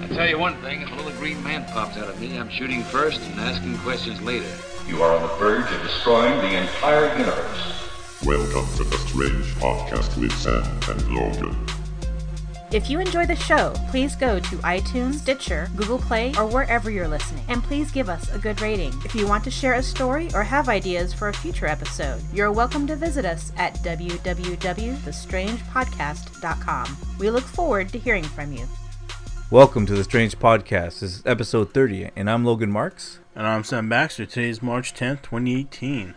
I'll tell you one thing, if a little green man pops out of me, I'm shooting first and asking questions later. You are on the verge of destroying the entire universe. Welcome to the Strange Podcast with Sam and Logan. If you enjoy the show, please go to iTunes, Stitcher, Google Play, or wherever you're listening, and please give us a good rating. If you want to share a story or have ideas for a future episode, you're welcome to visit us at www.thestrangepodcast.com. We look forward to hearing from you. Welcome to the Strange Podcast. This is episode 30, and I'm Logan Marks. And I'm Sam Baxter. Today's March 10th, 2018.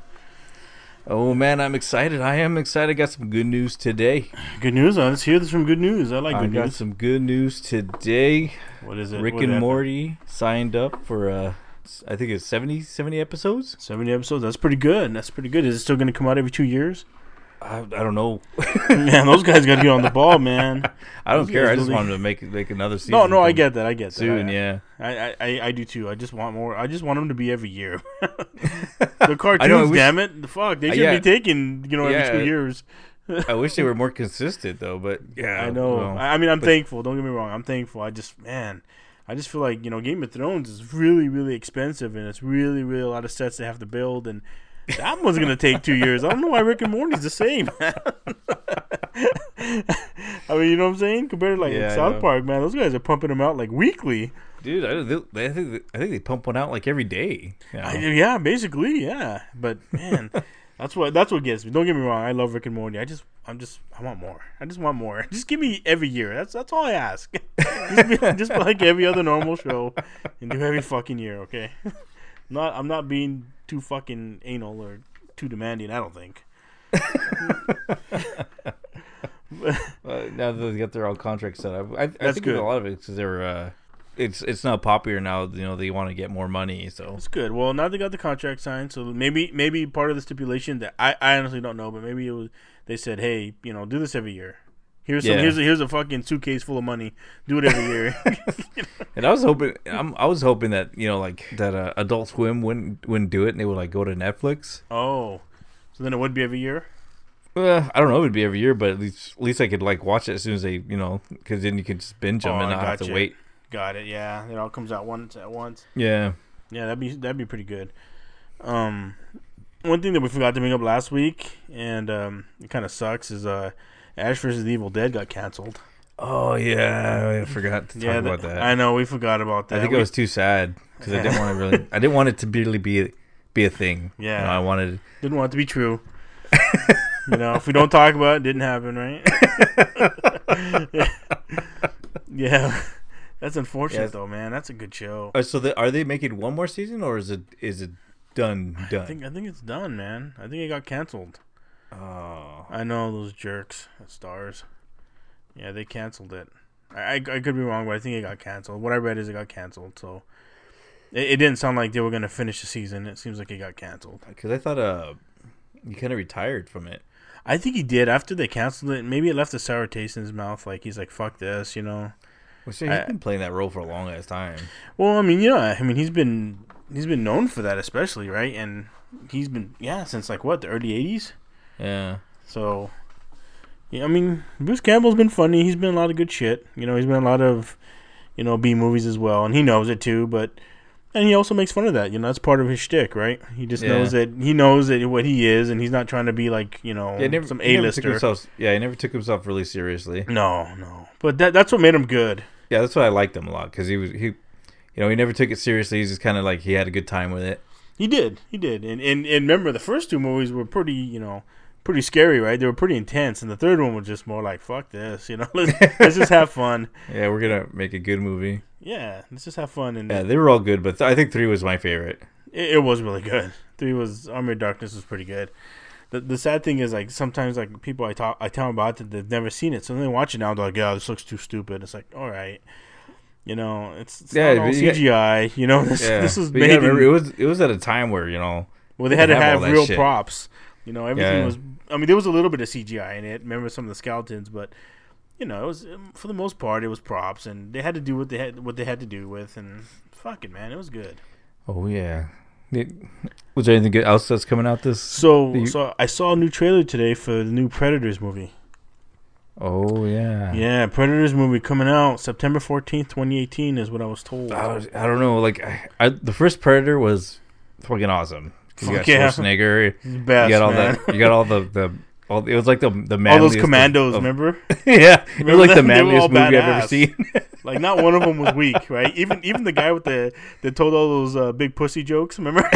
Oh man, I'm excited. I am excited. I got some good news today. Good news. Uh, let's hear some good news. I like I good got news. some good news today. What is it? Rick What and happened? Morty signed up for uh I think it's 70 70 episodes. 70 episodes. That's pretty good. That's pretty good. Is it still going to come out every two years? I, I don't know. man, those guys got to get on the ball, man. I don't Those care. I just really- wanted to make make another season. No, no, I get that. I get that. soon. I, Yeah. I, I, I, do too. I just want more. I just want them to be every year. the cartoons, I wish- damn it. The fuck. They Uh, should yeah. be taking, you know, every Yeah. two years. I wish they were more consistent though, but yeah, I know. well, I I mean, I'm but- thankful. Don't get me wrong. I'm thankful. I just, man, I just feel like you know, Game of Thrones is really, really expensive, and it's really, really a lot of sets they have to build, and that one's gonna take two years. I don't know why Rick and Morty's the same. I mean, you know what I'm saying? Compared to like Yeah, South. Park, man, those guys are pumping them out like weekly. dude, I, they, I think I think they pump one out like every day. you know? I- yeah, basically, yeah. But man, that's what that's what gets me. Don't get me wrong. I love Rick and Morty. I just, I'm just, I want more. I just want more. Just give me every year. That's that's all I ask. just, be, just like every other normal show, and do every fucking year. Okay. not, I'm not being too fucking anal or too demanding. I don't think. Uh, now that they got their own contract set up, I, I think good. a lot of it because they were. Uh, it's it's not popular now. You know they want to get more money, so It's good. Well, now they got the contract signed, so maybe maybe part of the stipulation that I, I honestly don't know, but maybe it was they said, hey, you know, do this every year. Here's some here's a, here's a fucking suitcase full of money. Do it every year. And I was hoping, I'm, I was hoping that you know, like that uh, Adult Swim wouldn't wouldn't do it, and they would like go to Netflix. oh, so then it would be every year. Well, I don't know, it would be every year, but at least at least I could like watch it as soon as they, you know, because then you could just binge them Oh, and I not have to wait. Got it. Yeah, it all comes out once at once. Yeah, Yeah, that'd be that'd be pretty good. Um, one thing that we forgot to bring up last week, and um, it kind of sucks, is uh, Ash vs. the Evil Dead got canceled. Oh yeah, I forgot to talk yeah, about that. I know we forgot about that. I think We- it was too sad because I didn't want to really. I didn't want it to really be be a thing. Yeah. You know, I wanted. Didn't want it to be true. you know, if we don't talk about it, it didn't happen, right? yeah. That's unfortunate Yes. though, man. That's a good show. Uh, so the, are they making one more season or is it is it done done? I think I think it's done, man. I think it got canceled. Oh, I know those jerks at Starz. Yeah, they canceled it. I, I, I could be wrong, but I think it got canceled. What I read is it got canceled. So it, it didn't sound like they were gonna finish the season. It seems like it got canceled. because I thought uh, you kind of retired from it. I think he did after they canceled it. Maybe it left a sour taste in his mouth. Like he's like, "Fuck this," you know. Which he's I- been playing that role for a long ass time. Well, I mean, yeah, I mean, he's been he's been known for that, especially right, and he's been yeah since like what the early '80s. Yeah, So, yeah, I mean, Bruce Campbell's been funny. He's been a lot of good shit. You know, he's been a lot of you know B movies as well, and he knows it too. But and he also makes fun of that. You know, that's part of his shtick, right? He just Yeah. knows that he knows that what he is, and he's not trying to be like you know yeah. Never, some A lister. Yeah, he never took himself really seriously. No, no. But that that's what made him good. Yeah, that's why I liked him a lot because he was he, you know, he never took it seriously. He's just kind of like he had a good time with it. He did. He did. And, and and remember the first two movies were pretty, you know, pretty scary, right? They were pretty intense, and the third one was just more like fuck this, you know. Let's, let's just have fun. Yeah, we're gonna make a good movie. Yeah, let's just have fun. And Yeah, they were all good, but th- I think three was my favorite. it, it was really good. Three was Army of Darkness was pretty good. The the sad thing is like sometimes like people I talk I tell them about it they've never seen it, so then they watch it now they're like, yeah, this looks too stupid. It's like all right. You know, it's, it's Yeah, not all but you got- CGI. You know, this Yeah, this was made. in- it was it was at a time where you know Well, they had to have have real shit. props. You know, everything Yeah. was. I mean, there was a little bit of CGI in it. Remember some of the skeletons, but you know, it was um, for the most part it was props, and they had to do what they had what they had to do with, and fuck it, man, it was good. Oh yeah. It- was there anything else that's coming out this? So, so I saw a new trailer today for the new Predators movie. Oh yeah. Yeah, Predators movie coming out September fourteenth, twenty eighteen, is what I was told. I, was, I don't know. Like I, I, the first Predator was fucking awesome. You got yeah. Schwarzenegger. Best, you got all man. that. You got all the the. All, it was like the the All those commandos, of- remember? yeah, it was Remember like the manliest movie I've ever seen. Like not one of them was weak, right? Even even the guy with the that told all those uh, big pussy jokes, remember?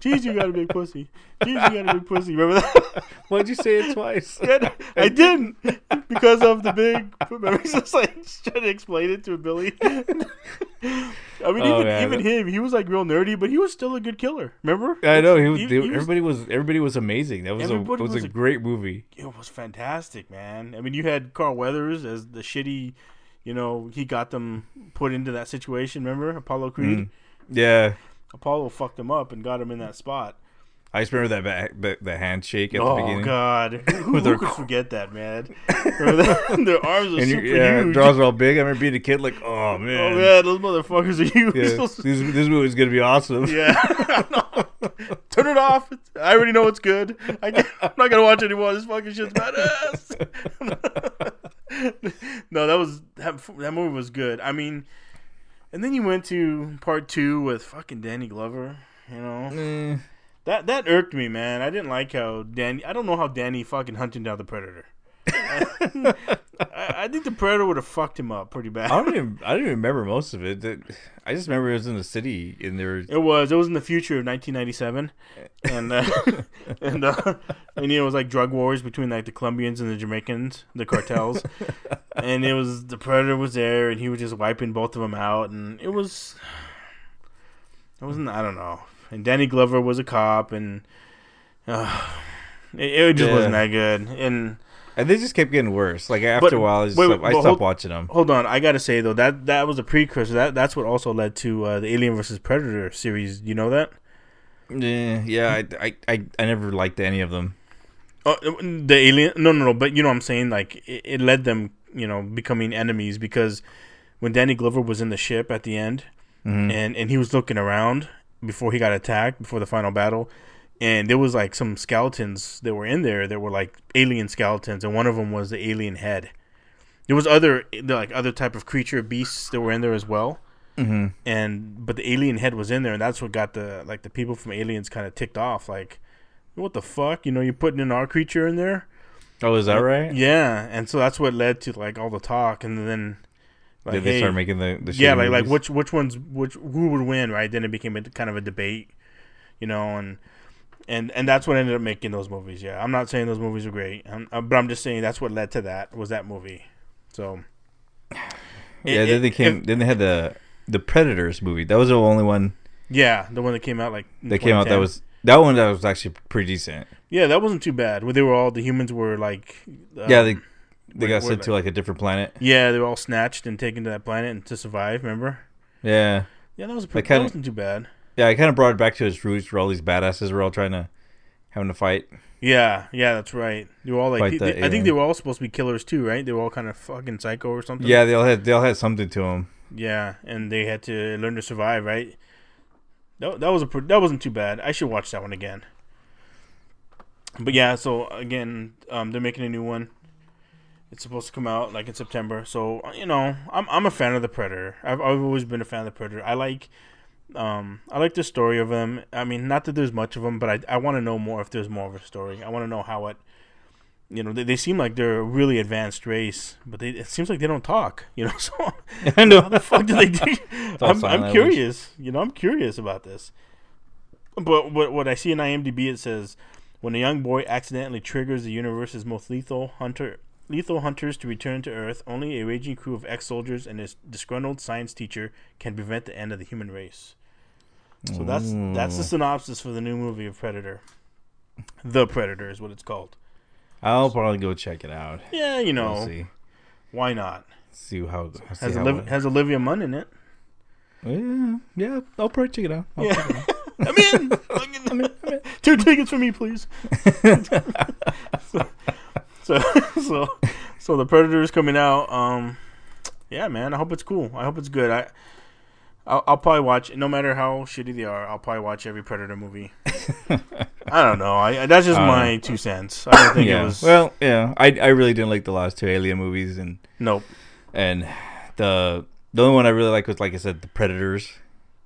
Jeez, you got a big pussy. Jeez, you got a big pussy. Remember that? Why'd you say it twice? Yeah, I didn't because of the big. Remember, he's just like trying to explain it to Billy. I mean, Oh, even man. even him, he was like real nerdy, but he was still a good killer. Remember? I know he was, He- they- he was- everybody was everybody was amazing. That was a Everybody was, was a a- great movie. It was fantastic, man. I mean, you had Carl Weathers as the shitty, you know, he got them put into that situation. Remember Apollo Creed? Mm. Yeah, Apollo fucked him up and got him in that spot. I just remember that ba- the, the handshake at the beginning. oh. God, who, their could forget that, man? That? Their arms are And super yeah, huge. draws are all big. I remember being a kid, like, oh man, Oh man, those motherfuckers are huge. yeah, this this movie's gonna be awesome. Yeah. Turn it off. I already know it's good. I I'm not gonna watch anymore. This fucking shit's badass. no, that was that, that movie was good. I mean, and then you went to part two with fucking Danny Glover. You know Eh, that that irked me, man. I didn't like how Danny. I don't know how Danny fucking hunting down the predator. I, I think the predator would have fucked him up pretty bad. I don't even I don't even remember most of it. I just remember it was in the city and there. was- It was. It was in the future of 1997, and uh, and uh, and it was like drug wars between like the Colombians and the Jamaicans, the cartels, and it was the predator was there, and he was just wiping both of them out, and it was. It wasn't. I don't know. And Danny Glover was a cop, and uh, it, it just Yeah. wasn't that good. And And they just kept getting worse. Like after But- a while, I, just wait, stopped, wait, I stopped hold- watching them. hold on, I gotta say though that that was a precursor. That that's what also led to uh, the Alien versus Predator series. You know that? Yeah, yeah. I, I, I, never liked any of them. Oh, the alien? No, no, no. But you know what I'm saying? Like it, it led them, you know, becoming enemies because when Danny Glover was in the ship at the end, Mhm. and and he was looking around before he got attacked before the final battle, and there was like some skeletons that were in there that were like alien skeletons, and one of them was the alien head. There was other like other type of creature beasts that were in there as well. Mm-hmm. And but the alien head was in there, and that's what got the like the people from Aliens kind of ticked off. Like, what the fuck? You know, you're putting in our creature in there. Oh, is that right? Yeah, and so that's what led to like all the talk, and then like Did they hey- start making the, the yeah, like like which which ones which who would win, right? Then it became a, kind of a debate, you know, and and and that's what ended up making those movies. Yeah, I'm not saying those movies are great, um, uh, but I'm just saying that's what led to that was that movie. So Yeah, then it- they came. if- then they had the the Predators movie. That was the only one yeah, the one that came out like that came out that was that one that was actually pretty decent. yeah, that wasn't too bad. Where they were all the humans were like um, yeah, they they got sent to like a different planet. yeah they were all snatched and taken to that planet and to survive. Remember? Yeah, Yeah, that was pretty, that wasn't too bad. Yeah. I kind of brought it back to its roots, where all these badasses were all trying to having to fight. Yeah, yeah, that's right. They were all like, Fight the they- I think they were all supposed to be killers too, right? They were all kind of fucking psycho or something. Yeah, they all had they all had something to them. yeah, and they had to learn to survive, right? That, that was a that wasn't too bad. I should watch that one again. But yeah, so again, um, they're making a new one. It's supposed to come out like in September. So you know, I'm I'm a fan of the Predator. I've I've always been a fan of the Predator. I like, um, I like the story of them. I mean, not that there's much of them, but I I want to know more if there's more of a story. I want to know how it. You know, they, they seem like they're a really advanced race, but they, it seems like they don't talk. You know, so I know how the fuck do they do? I'm, I'm curious. You know, I'm curious about this. But what what I see in IMDb it says when a young boy accidentally triggers the universe's most lethal hunter lethal hunters to return to Earth, only a raging crew of ex-soldiers and his disgruntled science teacher can prevent the end of the human race. So that's that's the synopsis for the new movie of Predator. The Predator is what it's called. I'll probably go check it out. Yeah, you know, We'll see. why not? See how see Has how Oliv- has Olivia Munn in it? yeah, yeah. I'll probably check it out. I'll Yeah. check it out. I'm in. I'm in. Two tickets for me, please. so, so, so, so the Predator is coming out. Um, yeah, man. I hope it's cool. I hope it's good. I, I'll, I'll probably watch. No matter how shitty they are, I'll probably watch every Predator movie. I don't know. I that's just Uh, my two cents. I don't think yeah. it was. Well, yeah. I I really didn't like the last two Alien movies, and nope. and the the only one I really like was like I said, the Predators.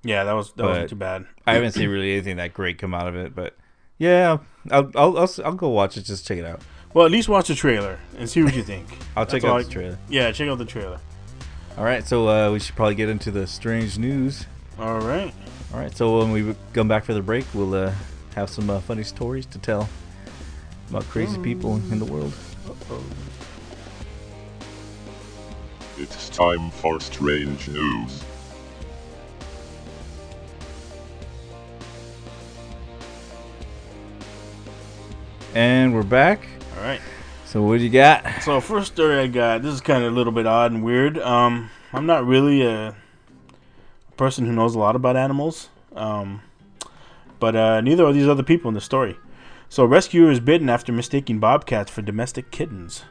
Yeah, that was that wasn't too bad. I haven't seen really anything that great come out of it, but yeah, I'll I'll I'll, I'll go watch it. Just check it out. Well, at least watch the trailer and see what you think. I'll That's check out I- the trailer. Yeah, check out the trailer. All right, so uh, we should probably get into the strange news. All right. All right, so when we come back for the break, we'll uh, have some uh, funny stories to tell about crazy people in the world. It's time for strange news. And we're back. All right. So what do you got? So first story I got. This is kind of a little bit odd and weird. Um, I'm not really a person who knows a lot about animals. Um, but uh, neither are these other people in the story. So a rescuer is bitten after mistaking bobcats for domestic kittens.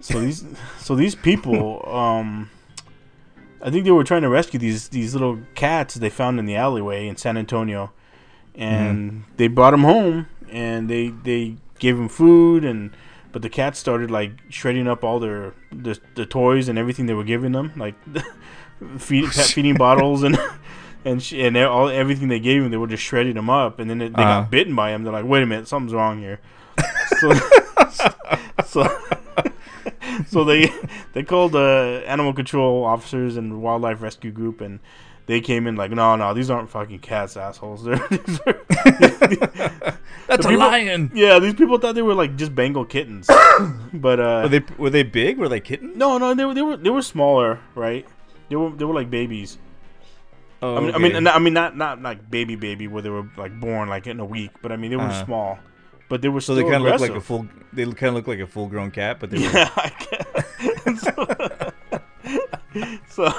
So these, so these people, um, I think they were trying to rescue these these little cats they found in the alleyway in San Antonio, and they brought them home and they they gave them food and but the cats started like shredding up all their the, the toys and everything they were giving them like feed, pet feeding bottles and and sh- and all everything they gave them they were just shredding them up. And then it, they Uh-huh. got bitten by them. They're like wait a minute something's wrong here. So so so they they called the animal control officers and wildlife rescue group and they came in like no no these aren't fucking cats assholes they're, these are, That's a people- lion. yeah these people thought they were like just bengal kittens but uh Were they were they big? Were they kittens? no no they were they were they were smaller right they were they were like babies Oh, I mean, I mean, I mean, not not like baby baby where they were like born like in a week, but I mean they were Uh-huh. small, but they were so they kind of look like a full. They kind of look like a full grown cat, but they were, Yeah, I guess. so, so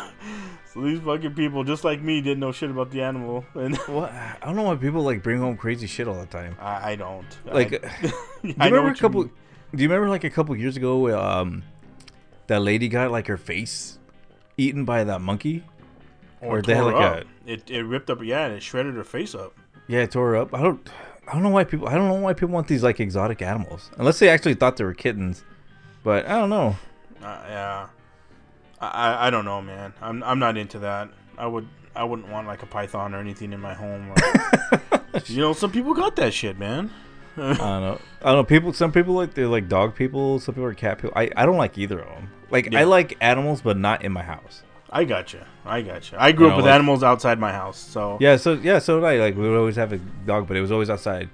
these fucking people, just like me, didn't know shit about the animal, and what? I don't know why people like bring home crazy shit all the time. I, I don't. Like, I, do you remember a what you couple? Do you remember like a couple years ago? Um, that lady got like her face eaten by that monkey. or or they had, like, up. it it ripped up, yeah, and it shredded her face up. Yeah, it tore her up. I don't. I don't know why people. I don't know why people want these like exotic animals, unless they actually thought they were kittens. But I don't know. Uh, yeah, I, I don't know, man. I'm I'm not into that. I would I wouldn't want like a python or anything in my home. Or, you know, some people got that shit, man. I don't know. I don't know. People. Some people like they're like dog people. Some people are cat people. I, I don't like either of them. Like Yeah. I like animals, but not in my house. I got gotcha. I got gotcha. I grew You up with like- animals outside my house, so Yeah. So yeah. So did I. Like we would always have a dog, but it was always outside.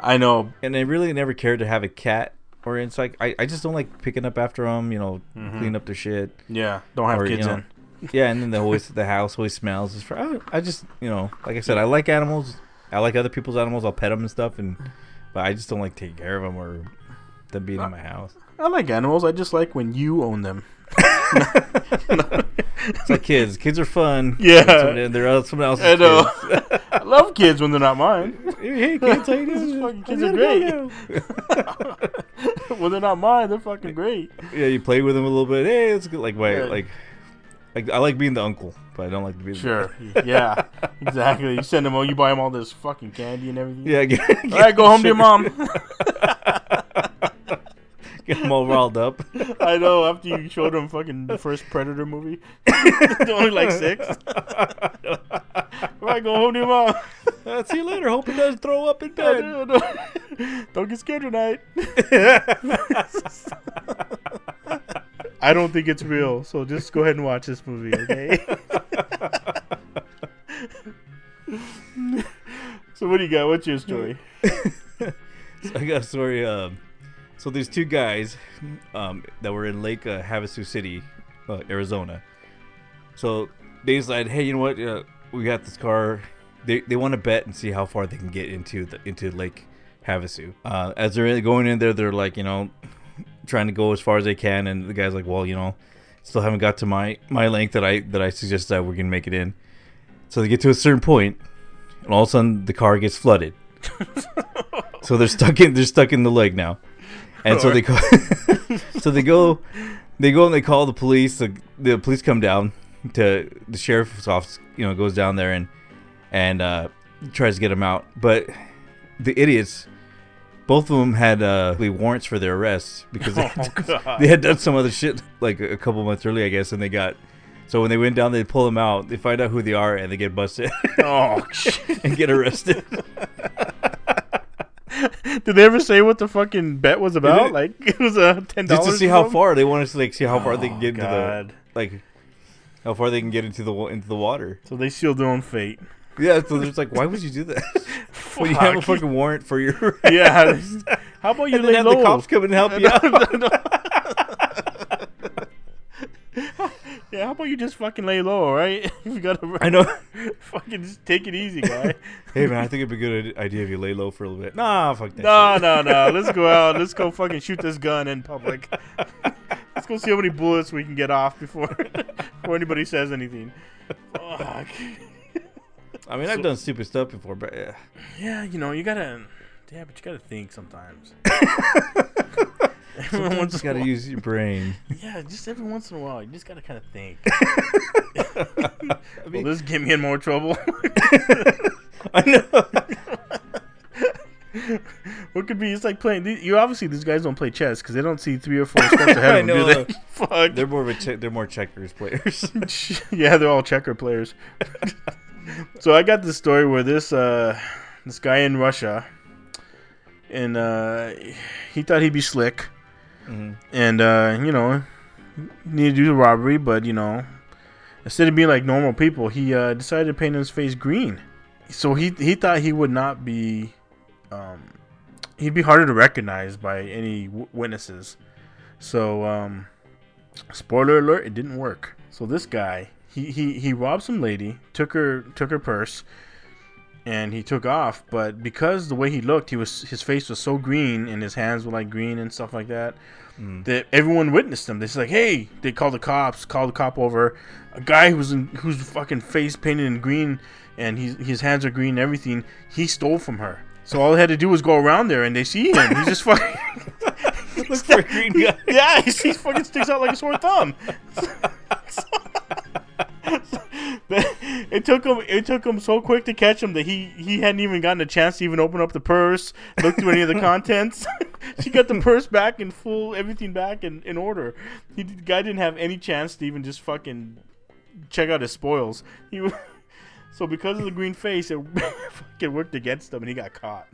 I know. And I really never cared to have a cat. Or it's like I, I just don't like picking up after them. You know, mm-hmm. clean up their shit. Yeah, don't have Or, you kids know, in. Yeah, and then the always the house always smells. It's for I, I just you know like I said I like animals. I like other people's animals. I'll pet them and stuff, and but I just don't like taking care of them or them being in my house. I like animals. I just like when you own them. It's like kids. Kids are fun. Yeah. They're other- someone else's I know. kids. I love kids when they're not mine. hey kids, how you doing? fucking kids are great. when they're not mine, they're fucking great. yeah, you play with them a little bit. Hey, it's good. Like wait, Yeah. like, like I like being the uncle, but I don't like to be the Sure. Yeah. Exactly. You send them all. You buy them all this fucking candy and everything. Yeah, get, All right, go home to your mom. Get them all riled up. I know. After you showed them fucking the first Predator movie, only like six. Right, go home to your mom. Uh, see you later. Hope he doesn't throw up in bed. Don't get scared tonight. I don't think it's real, so just go ahead and watch this movie, okay? so what do you got? What's your story? So I got a story. Um, so there's two guys um, that were in Lake uh, Havasu City, uh, Arizona. So they decided, hey, you know what? Uh, we got this car. They, they want to bet and see how far they can get into the into Lake Havasu. Uh, as they're going in there, they're like, you know, trying to go as far as they can, and the guy's like, well, you know, still haven't got to my my length that I that I suggest that we can make it in. So they get to a certain point, and all of a sudden the car gets flooded. so they're stuck in they're stuck in the lake now, and so they go, so they go, they go and they call the police. The, the police come down to the sheriff's office you know goes down there and and uh, tries to get him out, but the idiots. Both of them had uh, the warrants for their arrests because they, Oh, God. they had done some other shit like a couple months earlier, I guess, and they got. So when they went down, they pull them out. They find out who they are, and they get busted Oh, shit. and get arrested. Did they ever say what the fucking bet was about? Like it was a ten dollars Just to see how far they wanted to like see how far they can Oh, get into the like how far they can get into the into the water. So they sealed their own fate. Yeah, so there's like, why would you do that when you have a fucking warrant for your? Yeah. How about you and then lay have low? the cops come and help you out. Yeah. How about you just fucking lay low, right? you gotta. I know. Fucking just take it easy, guy. hey man, I think it'd be a good idea if you lay low for a little bit. Nah, fuck that. no, no, no. Let's go out. Let's go fucking shoot this gun in public. Let's go see how many bullets we can get off before before anybody says anything. Fuck. I mean, I've done stupid stuff before, but yeah. Yeah, you know, you gotta. Yeah, but you gotta think sometimes. Every Sometimes once you in gotta use your brain. Yeah, just every once in a while, you just gotta kind of think. I Will mean, this get me in more trouble? I know. what could be? It's like playing. You obviously these guys don't play chess because they don't see three or four steps ahead I of them, know. do they? Fuck. They're more of a che- they're more checkers players. yeah, they're all checker players. so I got this story where this uh, this guy in Russia, and uh, he thought he'd be slick, Mhm. and uh, you know, needed to do the robbery, but you know, instead of being like normal people, he uh, decided to paint his face green. So he he thought he would not be, um, he'd be harder to recognize by any w- witnesses. So um, spoiler alert, it didn't work. So this guy, he, he, he robbed some lady, took her took her purse, and he took off. But because the way he looked, he was his face was so green and his hands were like green and stuff like that, mm. that everyone witnessed him. They're like, hey, they called the cops, called the cop over. A guy who's in, whose fucking face painted in green and he's, his hands are green and everything, he stole from her. So all they had to do was go around there and they see him. He just fucking Look for a green guy. yeah, he, he fucking sticks out like a sore thumb. it took him. It took him so quick to catch him that he he hadn't even gotten a chance to even open up the purse, look through any of the contents. she got the purse back in full, everything back in, in order. He the guy didn't have any chance to even just fucking check out his spoils. He so because of the green face, it fucking worked against him, and he got caught.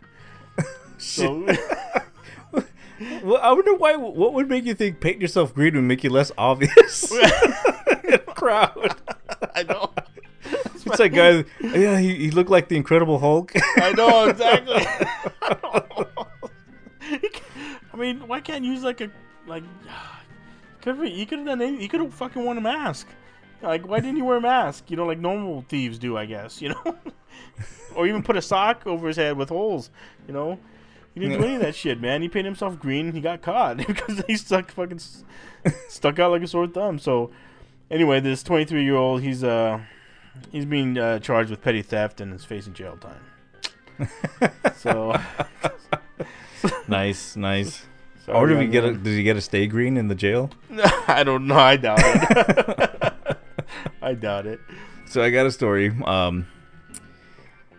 So. Well, I wonder why. What would make you think paint yourself green would make you less obvious in a crowd? I know. It's like guys. Yeah, he, he looked like the Incredible Hulk. I know exactly. I mean, why can't you use like a like? Could be, he could have done. Any, he could have fucking worn a mask. Like, why didn't he wear a mask? You know, like normal thieves do, I guess. You know, or even put a sock over his head with holes. You know, he didn't do any of that shit, man. He painted himself green. He got caught because he stuck fucking stuck out like a sore thumb. So, anyway, this 23 year old, he's uh, he's being uh, charged with petty theft and is facing jail time. So, nice, nice. sorry, Or did we get? A, did he get a stay green in the jail? I don't know. I doubt it. I doubt it. So I got a story. Um,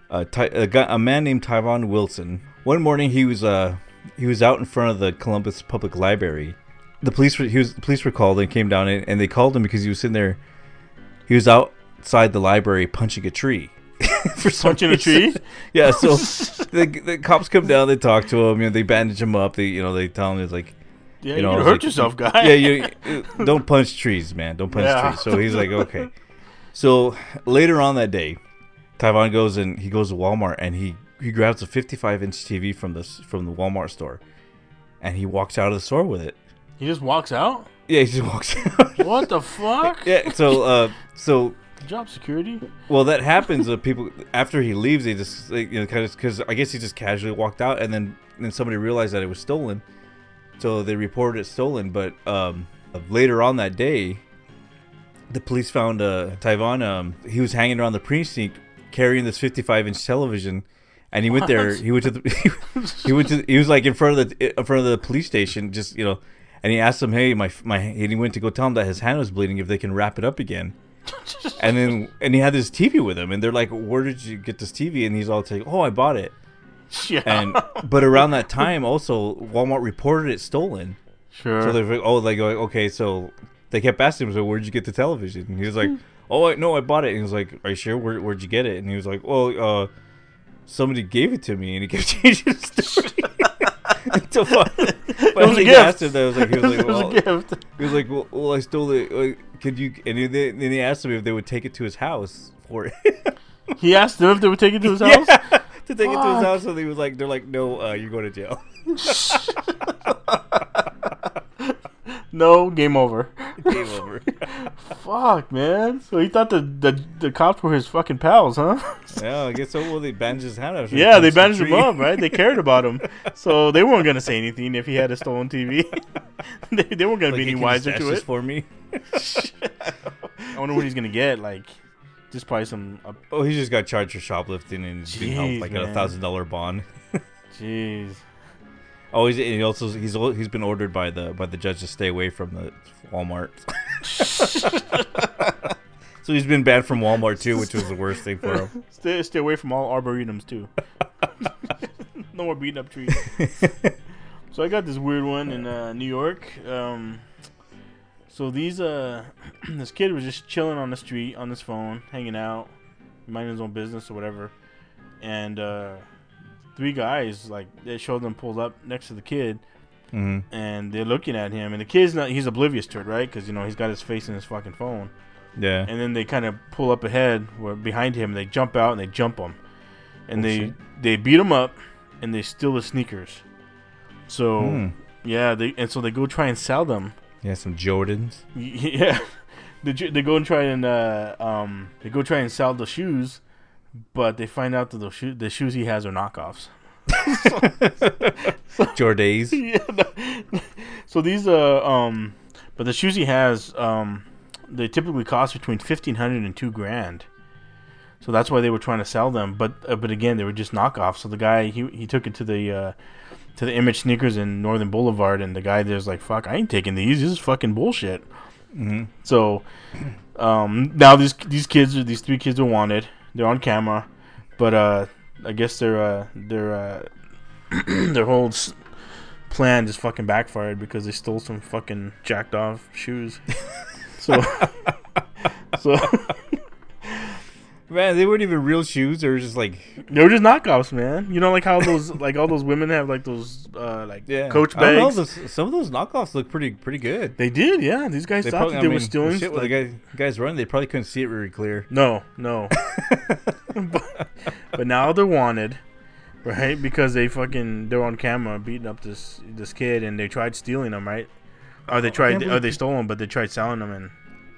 a, Ty- a, guy, a man named Tyvon Wilson. One morning he was uh he was out in front of the Columbus Public Library. The police were, he was the police were called and came down and, and they called him because he was sitting there. He was outside the library punching a tree. For Punching a tree? Yeah. So the, the cops come down. They talk to him. You know, they bandage him up. They you know they tell him it's like Yeah, You know, hurt like- yourself, guy. yeah, you don't punch trees, man. Don't punch Yeah. trees. So he's like, okay. So later on that day, Tyvon goes and he goes to Walmart and he he grabs a 55 inch TV from this from the Walmart store, and he walks out of the store with it. He just walks out. Yeah, he just walks out. What the fuck? yeah. So uh, so Job security. well that happens. Uh, people after he leaves, they just like, you know because I guess he just casually walked out, and then then somebody realized that it was stolen, so they reported it stolen. But um, later on that day, the police found uh, Tyvon. Um, he was hanging around the precinct carrying this 55 inch television, and he went there. He went to the. he went to. He was like in front of the in front of the police station, just you know, and he asked them, "Hey, my my," and he went to go tell him that his hand was bleeding if they can wrap it up again. And then and he had this TV with him, and they're like, "Where did you get this TV?" And he's all like, "Oh, I bought it." yeah. And but around that time, also Walmart reported it stolen. sure. So they're like, oh, like like, okay, so they kept asking him, so where'd you get the television? And he was like, oh, I, no, I bought it. And he was like, are you sure? Where, where'd you get it? And he was like, well, uh, somebody gave it to me, and he kept changing the story. Until finally, finally a he gift. asked him that. I was like, he was like, it was well, a gift. he was like, well, well I stole it. Like, could you? And he, then he asked him if they would take it to his house for it. He asked them if they would take it to his house. Yeah, to take it to his house, and he was like, they're like, no, uh, you're going to jail. No, game over. Game over. Fuck, man. So he thought the, the the cops were his fucking pals, huh? yeah, I guess so. Well, they bandaged his hand Yeah, they the bandaged him up, right? They cared about him, so they weren't gonna say anything if he had a stolen TV. they, they weren't gonna Like, be any wiser to this it. for me. I wonder what he's gonna get. Like, just probably some. Uh, Oh, he just got charged for shoplifting and being held like at a thousand dollar bond. Jeez. Oh, he's he also he's he's been ordered by the by the judge to stay away from the Walmart. so he's been banned from Walmart too, which was the worst thing for him. Stay stay away from all arboretums too. no more beating up trees. So I got this weird one in uh, New York. Um, so these uh, this kid was just chilling on the street on his phone, hanging out, minding his own business or whatever, and uh, three guys like they showed them pulled up next to the kid, hmm and they're looking at him, and the kid's not he's oblivious to it, right? Because you know he's got his face in his fucking phone, Yeah. and then they kind of pull up ahead where behind him, they jump out and they jump him, and Oh, they they beat him up, and they steal his sneakers. So Hmm. yeah, they and so they go try and sell them. Yeah, some Jordans. Yeah, they, they go and try and uh, um they go try and sell the shoes, but they find out that the shoe the shoes he has are knockoffs. Jordays. yeah. no- So these uh um, but the shoes he has um, they typically cost between fifteen hundred and two grand. So that's why they were trying to sell them, but uh, but again they were just knockoffs. So the guy he he took it to the uh, to the Image Sneakers in Northern Boulevard, and the guy there's like, "Fuck, I ain't taking these. This is fucking bullshit." hmm So um, now these these kids these three kids are wanted. They're on camera, but uh, I guess their uh, their uh, their whole s- plan just fucking backfired because they stole some fucking jacked off shoes. so so Man, they weren't even real shoes. They were just like they were just knockoffs, man. You know, like how those like all those women have like those uh, like yeah. Coach I don't know, bags. those- some of those knockoffs look pretty pretty good. They did, yeah. These guys They thought probably, that I they mean, were stealing. shit, like- the guy, guys running, they probably couldn't see it very clear. No, no. but, but now they're wanted, right? Because they fucking they're on camera beating up this this kid, and they tried stealing them, right? Or they tried, can't or they stole them, but they tried selling them. And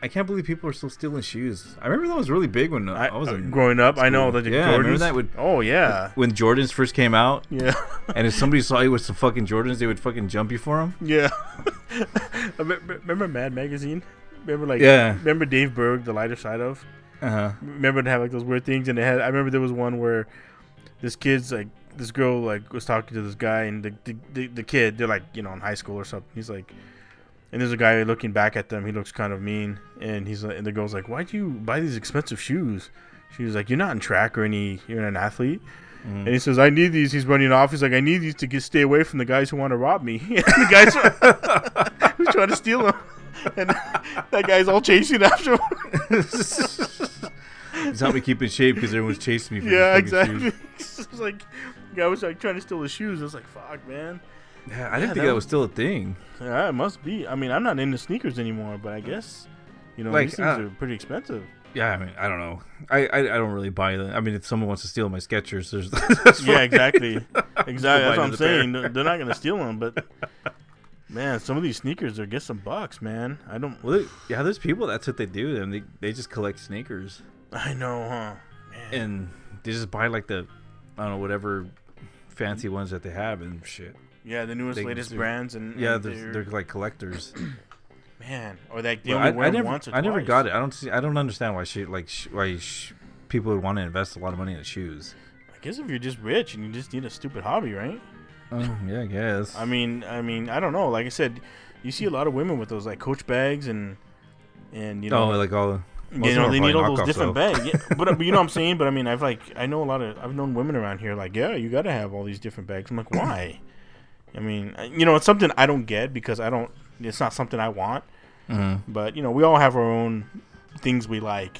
I can't believe people are still stealing shoes. I remember that was really big when I, I, was uh, in, growing up, I know that the Yeah, I remember that would- oh yeah, when Jordans first came out, yeah, and if somebody saw you with some fucking Jordans, they would fucking jump you for them. yeah. I me- me- remember Mad Magazine? Remember like Yeah. Remember Dave Berg, The Lighter Side of? Uh huh. remember to have like those weird things and they had i remember there was one where this kid's like this girl like was talking to this guy and the the, the, the kid they're like you know in high school or something he's like and there's a guy looking back at them. He looks kind of mean. And he's like and the girl's like why'd you buy these expensive shoes? She was like you're not in track or any you're not an athlete. Mm-hmm. And he says i need these. He's running off. He's like i need these to get stay away from the guys who want to rob me. And the guys who's trying to steal them and that guy's all chasing after him It's helped me keep in shape because everyone's chasing me. For Yeah, exactly. it's like the guy was like trying to steal his shoes. I was like, "Fuck, man." Yeah, I didn't Yeah, think that that was- still a thing. Yeah, it must be. I mean, I'm not into sneakers anymore, but I guess you know Like, these things uh, are pretty expensive. Yeah, I mean, I don't know. I I, I don't really buy them. I mean, if someone wants to steal my Skechers, there's Yeah, exactly. Exactly. That's what I'm another pair. saying. They're they're not gonna steal them, but man, some of these sneakers are get some bucks, man. I don't. Well, there- yeah, there's people. That's what they do. And they they just collect sneakers, I know, huh? Man. and they just buy like the, I don't know, whatever fancy ones that they have and shit. Yeah, the newest, They- latest brands, and Yeah, and they're, they're, like collectors. man, or like they only I, wear I never, once or I never got it. I don't see. I don't understand why she like sh- why sh- people would want to invest a lot of money in shoes. I guess if you're just rich and you just need a stupid hobby, right? Oh yeah, I guess. I mean, I mean, I don't know. Like I said, you see a lot of women with those like Coach bags and and you oh, know, oh, like all you know, they need all those different bags. Yeah, but, but you know what I'm saying? But I mean, I've like I know a lot of I've known women around here like, yeah, you got to have all these different bags. I'm like, why? I mean, uh, you know, it's something I don't get because I don't. It's not something I want. Mm-hmm. But you know, we all have our own things we like.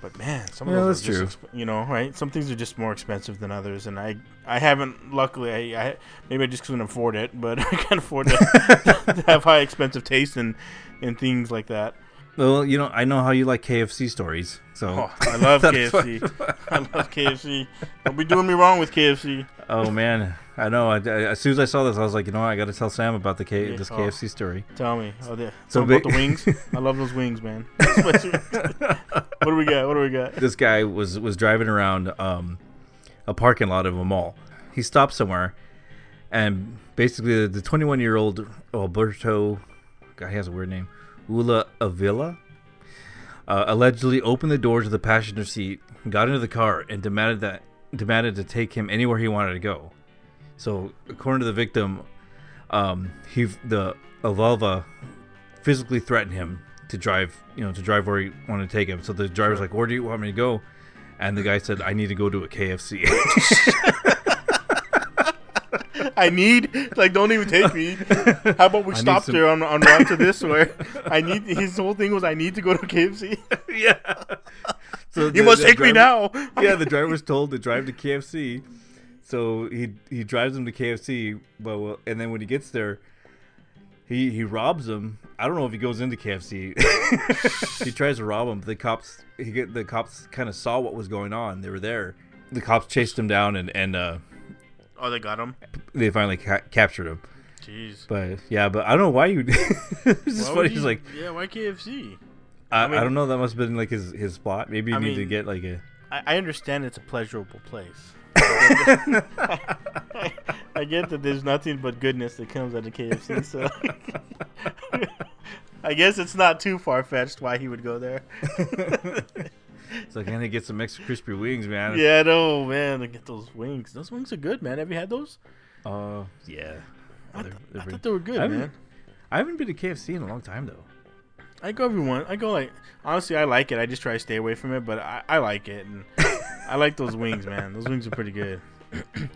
But man, some of Yeah, those that's are just, exp- you know, right? Some things are just more expensive than others, and I, I haven't. Luckily, I, I maybe I just couldn't afford it, but I can't afford to, to have high expensive taste and in things like that. Well, you know, I know how you like KFC stories, so Oh, I love KFC. I love KFC. Don't be doing me wrong with KFC. Oh man, I know. I, I- as soon as I saw this, I was like, you know, what? I got to tell Sam about the K, Yeah. this Oh. KFC story. Tell me. Oh, yeah. So about the wings. I love those wings, man. what do we got? What do we got? This guy was was driving around um, a parking lot of a mall. He stopped somewhere, and basically the 21 year old Alberto, guy has a weird name, Ula Avila, uh, allegedly opened the door to the passenger seat, got into the car, and demanded that demanded to take him anywhere he wanted to go. So, according to the victim, um, he the Avalva physically threatened him to drive, you know, to drive where he wanted to take him. So the driver's like, "Where do you want me to go?" And the guy said, "I need to go to a KFC." I need like don't even take me. How about we I stop some- there on on route to this where I need his whole thing was I need to go to KFC. yeah. So You must take me now. yeah, the driver's told to drive to KFC. So he he drives him to KFC, but well, and then when he gets there, he he robs him. I don't know if he goes into KFC. he tries to rob him. The cops he get the cops kind of saw what was going on. They were there. The cops chased him down and and uh, Oh, they got him. they finally ca- captured him. Jeez. But yeah, but I don't know why you. it's just Why funny. He's like, yeah, why KFC? I, I, mean- don't know. That must have been like his his spot. Maybe you I need to get like a. I, I understand it's a pleasurable place. I, I get that there's nothing but goodness that comes out of KFC, so I guess it's not too far fetched why he would go there. It's like, I need to get some extra crispy wings, man. yeah, no man, to get those wings. Those wings are good, man. Have you had those? Uh, yeah. I, th- I thought they were good, I man. I haven't been to KFC in a long time though. I go every one. I go like honestly, I like it. I just try to stay away from it, but I, I like it, and I like those wings, man. Those wings are pretty good. well,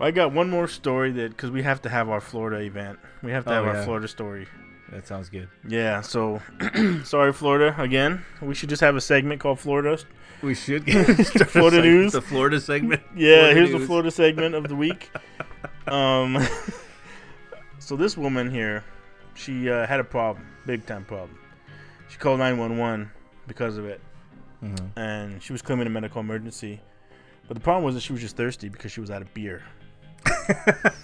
I got one more story that because we have to have our Florida event. We have to Oh, have our. Florida story. That sounds good. Yeah. So sorry, Florida. Again, we should just have a segment called Florida. We should get start Florida seg- news. The Florida segment. Yeah, Florida here's the. Florida segment of the week. Um, so this woman here, she uh, had a problem, big time problem. She called 911 because of it, Mhm. and she was claiming a medical emergency. But the problem was that she was just thirsty because she was out of beer.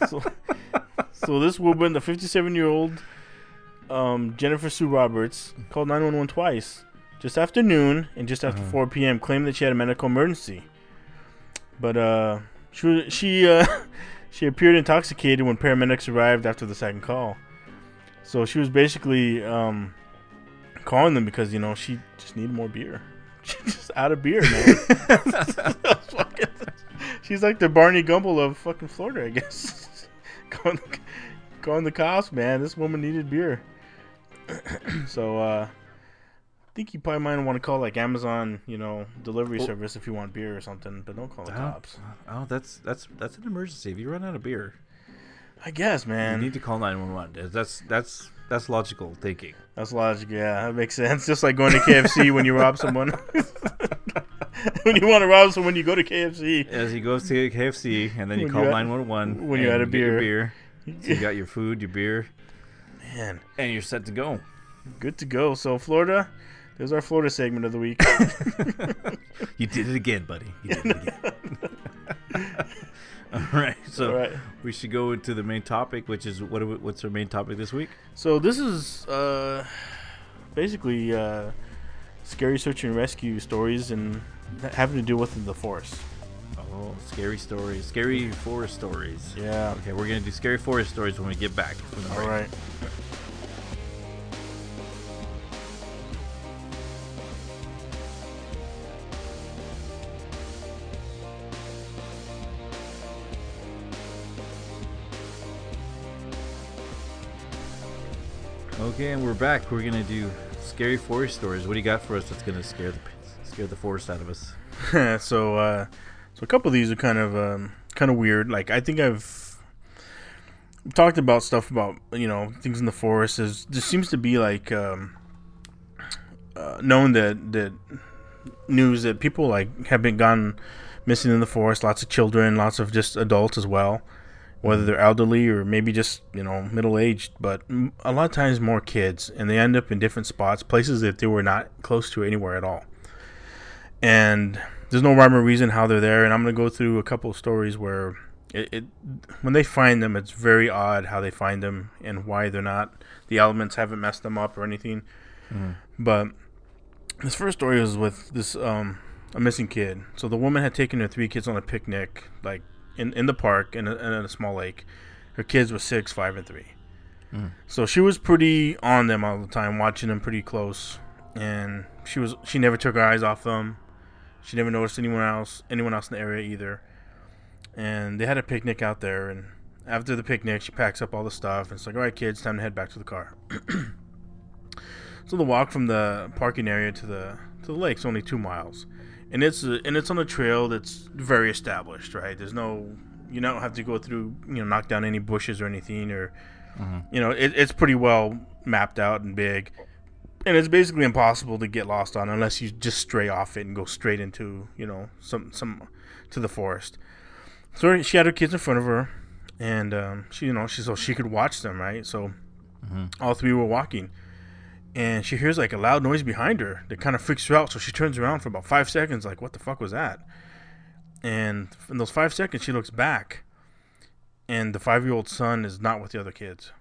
so, so this woman, the 57 year old um, Jennifer Sue Roberts, called 911 twice, just after noon and just after Uh-huh. 4 p.m., claiming that she had a medical emergency. But uh, she she uh, she appeared intoxicated when paramedics arrived after the second call. So she was basically um, calling them because you know she just needed more beer. She's just out of beer, man. She's like the Barney Gumble of fucking Florida, I guess. calling, calling the cops, man. This woman needed beer. so uh, I think you probably might want to call like Amazon, you know, delivery Oh. service if you want beer or something, but don't call the Oh, cops. oh, that's that's that's an emergency. If you run out of beer, I guess, man, you need to call nine one one. That's that's that's logical thinking. That's logic. Yeah, that makes sense. Just like going to KFC when you rob someone. when you want to rob someone, you go to KFC. As he goes to KFC, and then you When call nine one one when you're out of beer. beer. So you got your food, your beer, Man, and you're set to go. good to go. So Florida, there's our Florida segment of the week. You did it again, buddy. You did it again. All right, so All right. we should go into the main topic, which is what? we- What's our main topic this week? So this is uh, basically uh, scary search and rescue stories and having to do with the forest. Oh, scary stories, scary forest stories. Yeah. Okay, we're gonna do scary forest stories when we get back. All right. Okay, and we're back. We're gonna do scary forest stories. What do you got for us that's gonna scare the scare the forest out of us? so uh so a couple of these are kind of um kind of weird like i think i've talked about stuff about you know things in the forest is there seems to be like um uh, known that that news that people like have been gone missing in the forest lots of children lots of just adults as well whether they're elderly or maybe just you know middle aged but a lot of times more kids and they end up in different spots places that they were not close to anywhere at all and there's no rhyme or reason how they're there. And I'm gonna go through a couple of stories where it, it when they find them, it's very odd how they find them and why they're not. The elements haven't messed them up or anything. But this first story was with this um, a missing kid. So the woman had taken her three kids on a picnic, like in, in the park in a, in a small lake. Her kids were six, five, and three. Mm. So she was pretty on them all the time, watching them pretty close, and she was she never took her eyes off them. She never noticed anyone else, anyone else in the area either. And they had a picnic out there, and after the picnic, she packs up all the stuff, and it's like, all right, kids, time to head back to the car. so the walk from the parking area to the to the lake's only two miles, and it's a, and it's on a trail that's very established, right? There's no you don't have to go through you know knock down any bushes or anything, or you know it, it's pretty well mapped out and big and it's basically impossible to get lost on unless you just stray off it and go straight into you know some some to the forest. So she had her kids in front of her, and um, she you know she so she could watch them right. So all three were walking, and she hears like a loud noise behind her that kind of freaks her out. So she turns around for about five seconds, like what the fuck was that? And in those five seconds, she looks back, and the five year old son is not with the other kids.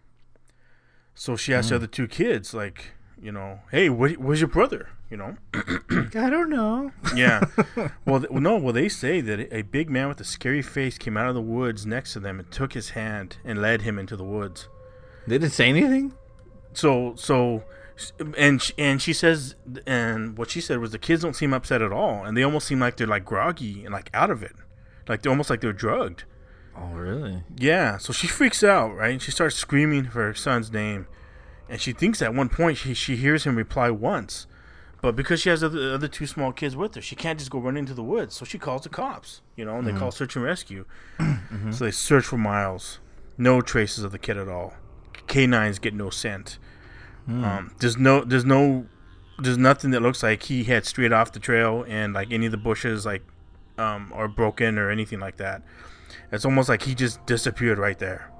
So she asks the mm. other two kids, like, you know, hey, wh- where's your brother? You know, I don't know. yeah. well, th- no. Well, they say that a big man with a scary face came out of the woods next to them and took his hand and led him into the woods. They didn't say anything. So, so, and and she says, and what she said was the kids don't seem upset at all, and they almost seem like they're like groggy and like out of it, like they're almost like they're drugged. Oh, really? Yeah, so she freaks out, right? She starts screaming for her son's name, and she thinks at one point she she hears him reply once, but because she has other other two small kids with her, she can't just go run into the woods. So she calls the cops, you know, and they call search and rescue. So they search for miles, no traces of the kid at all. Canines get no scent. Um, there's no there's no there's nothing that looks like he had straight off the trail and like any of the bushes like um, are broken or anything like that. It's almost like he just disappeared right there.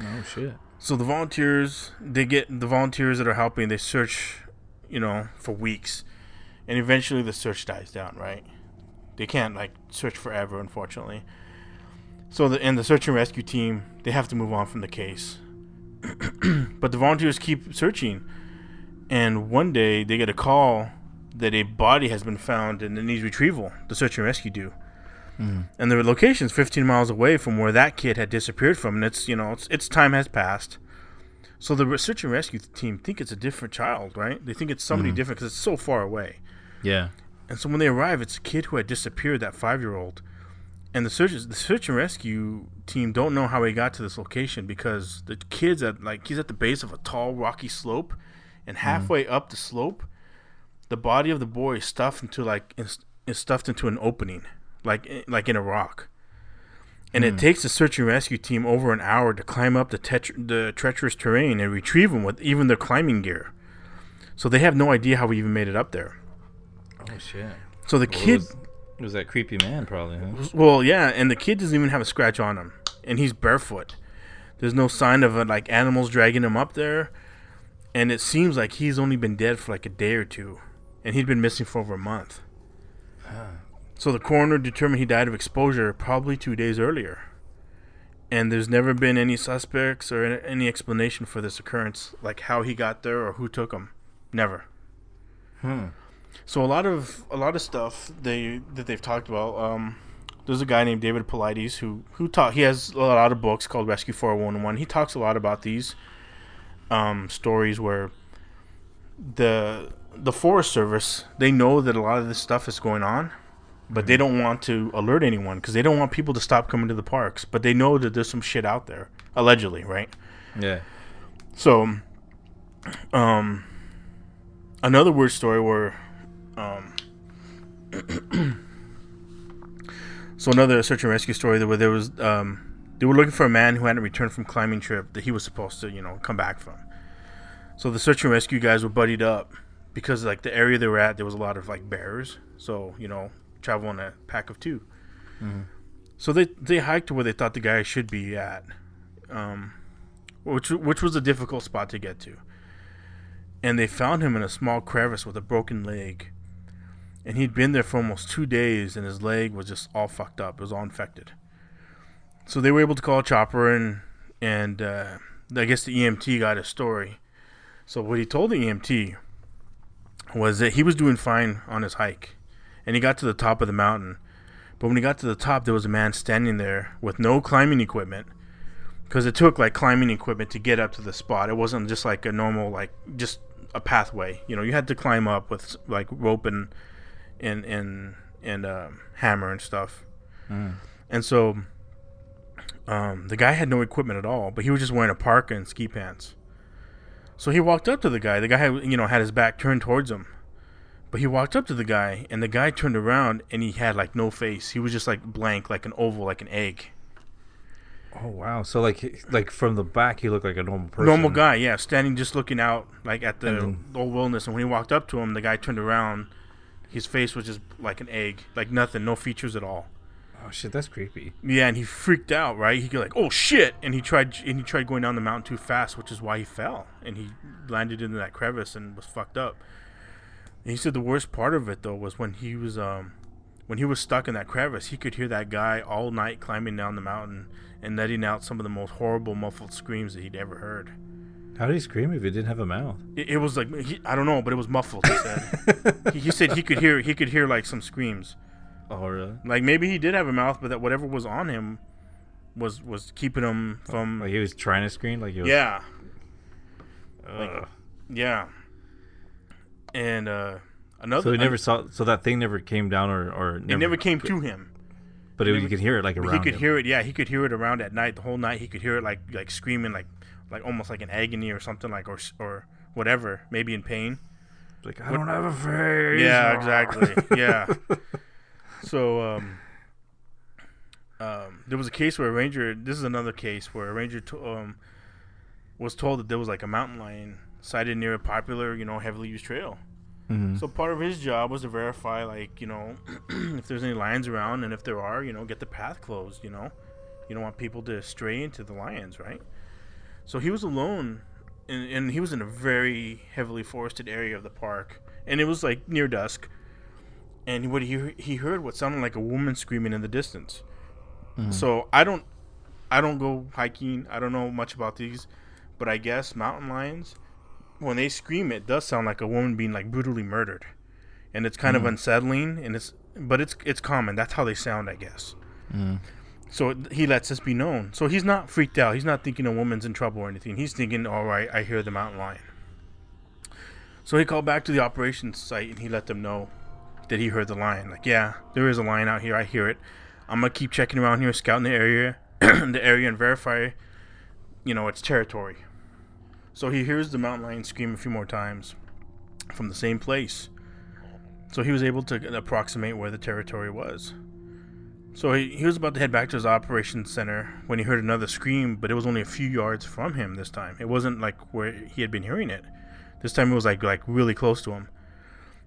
Oh shit. So the volunteers, they get the volunteers that are helping. They search, you know, for weeks, and eventually the search dies down. Right? They can't like search forever, unfortunately. So the and the search and rescue team, they have to move on from the case. but the volunteers keep searching, and one day they get a call that a body has been found and it needs retrieval. The search and rescue do. Hmm. And the location's 15 miles away from where that kid had disappeared from and it's you know it's, its time has passed. So the search and rescue team think it's a different child right? They think it's somebody hmm. different because it's so far away. Yeah. and so when they arrive it's a kid who had disappeared that five year old and the search the search and rescue team don't know how he got to this location because the kid's at like he's at the base of a tall rocky slope. And mm-hmm. halfway up the slope the body of the boy is stuffed into like is, is stuffed into an opening like eh, like in a rock. And it mm. takes the search and rescue team over an hour to climb up the, tetr the treacherous terrain and retrieve him with even their climbing gear. So they have no idea how he even made it up there. Oh shit. so the kid was, it was that creepy man, probably. Huh? Well, yeah, and the kid doesn't even have a scratch on him, and he's barefoot. There's no sign of uh, like animals dragging him up there, and it seems like he's only been dead for like a day or two, and he'd been missing for over a month. So the coroner determined he died of exposure probably two days earlier, and there's never been any suspects or any- any explanation for this occurrence, like how he got there or who took him. Never. So a lot of a lot of stuff they that they've talked about. Um, there's a guy named David Paulides who who taught. He has a lot of books called Rescue 411. He talks a lot about these um, stories where the the Forest Service they know that a lot of this stuff is going on, but they don't want to alert anyone because they don't want people to stop coming to the parks. But they know that there's some shit out there, allegedly, right? Yeah. So, um, another weird story where, um, so another search and rescue story where there was um, they were looking for a man who hadn't returned from climbing trip that he was supposed to you know come back from. So the search and rescue guys were buddied up because like the area they were at there was a lot of like bears. So you know travel in a pack of 2 So they they hiked to where they thought the guy should be at, um, which which was a difficult spot to get to and they found him in a small crevice with a broken leg. And he'd been there for almost two days, and his leg was just all fucked up. It was all infected. So they were able to call a chopper, and and uh, I guess the EMT got his story. So what he told the EMT was that he was doing fine on his hike, and he got to the top of the mountain. But when he got to the top, there was a man standing there with no climbing equipment because it took like climbing equipment to get up to the spot. It wasn't just like a normal like just a pathway. You know, you had to climb up with like rope and and and and um, hammer and stuff. And so um, the guy had no equipment at all, but he was just wearing a parka and ski pants. So he walked up to the guy. The guy had you know had his back turned towards him. But he walked up to the guy, and the guy turned around, and he had like no face. He was just like blank, like an oval, like an egg. Oh wow! So like like from the back, he looked like a normal person. Normal guy, yeah, standing just looking out like at the then- old wilderness. And when he walked up to him, the guy turned around. His face was just like an egg, like nothing, no features at all. Oh shit, that's creepy. Yeah, and he freaked out, right? He go like, "Oh shit!" And he tried and he tried going down the mountain too fast, which is why he fell and he landed into that crevice and was fucked up. And he said the worst part of it though was when he was um when he was stuck in that crevice, he could hear that guy all night climbing down the mountain and letting out some of the most horrible muffled screams that he'd ever heard. How did he scream if he didn't have a mouth? It, it was like he, I don't know, but it was muffled. He said he, he said he could hear he could hear like some screams. Oh really? Like maybe he did have a mouth, but that whatever was on him was was keeping him from Like he was trying to scream, like he was. yeah Ugh. yeah. And uh another So he never saw. So that thing never came down, or or it never came to him. But it, never- you could hear it like around. he could him. hear it. Yeah, he could hear it around at night. The whole night he could hear it like like screaming like like almost like an agony or something like or or whatever, maybe in pain. Like I don't have a face. Yeah, exactly. yeah. So um, um, there was a case where a ranger. This is another case where a ranger to, um was told that there was like a mountain lion sighted near a popular, you know, heavily used trail. Mhm. So part of his job was to verify, like, you know, if there's any lions around, and if there are, you know, get the path closed. You know, you don't want people to stray into the lions, right? So he was alone, and, and he was in a very heavily forested area of the park, and it was like near dusk. And what he he heard what sounded like a woman screaming in the distance. Mm-hmm. So I don't I don't go hiking. I don't know much about these, but I guess mountain lions when they scream it does sound like a woman being like brutally murdered. And it's kind of mm. unsettling and it's but it's it's common. That's how they sound, I guess. Mm. So he lets this be known. So he's not freaked out. He's not thinking a woman's in trouble or anything. He's thinking, "All right, I hear the mountain lion." So he called back to the operations site and he let them know that he heard the lion. Like, yeah, there is a lion out here. I hear it. I'm gonna keep checking around here, scouting the area, the area, and verify, you know, its territory. So he hears the mountain lion scream a few more times from the same place. So he was able to approximate where the territory was. So he, he was about to head back to his operations center when he heard another scream, but it was only a few yards from him this time. It wasn't like where he had been hearing it. This time it was like like really close to him.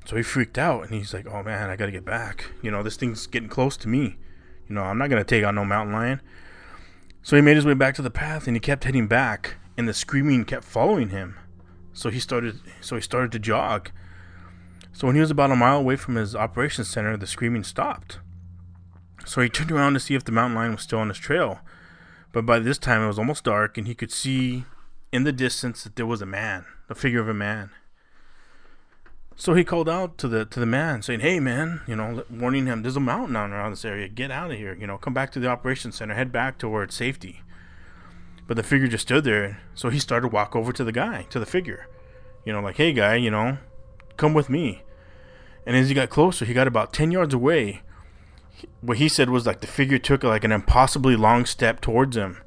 So he freaked out and he's like, "Oh man, I got to get back. You know, this thing's getting close to me. You know, I'm not going to take on no mountain lion." So he made his way back to the path and he kept heading back and the screaming kept following him. So he started so he started to jog. So when he was about a mile away from his operations center, the screaming stopped. So he turned around to see if the mountain lion was still on his trail. But by this time it was almost dark and he could see in the distance that there was a man, a figure of a man. So he called out to the to the man, saying, "Hey, man, you know, warning him, there's a mountain down around this area. Get out of here. You know, come back to the operations center. Head back towards safety." But the figure just stood there. So he started to walk over to the guy, to the figure. You know, like, "Hey, guy, you know, come with me." And as he got closer, he got about ten yards away. What he said was like the figure took like an impossibly long step towards him,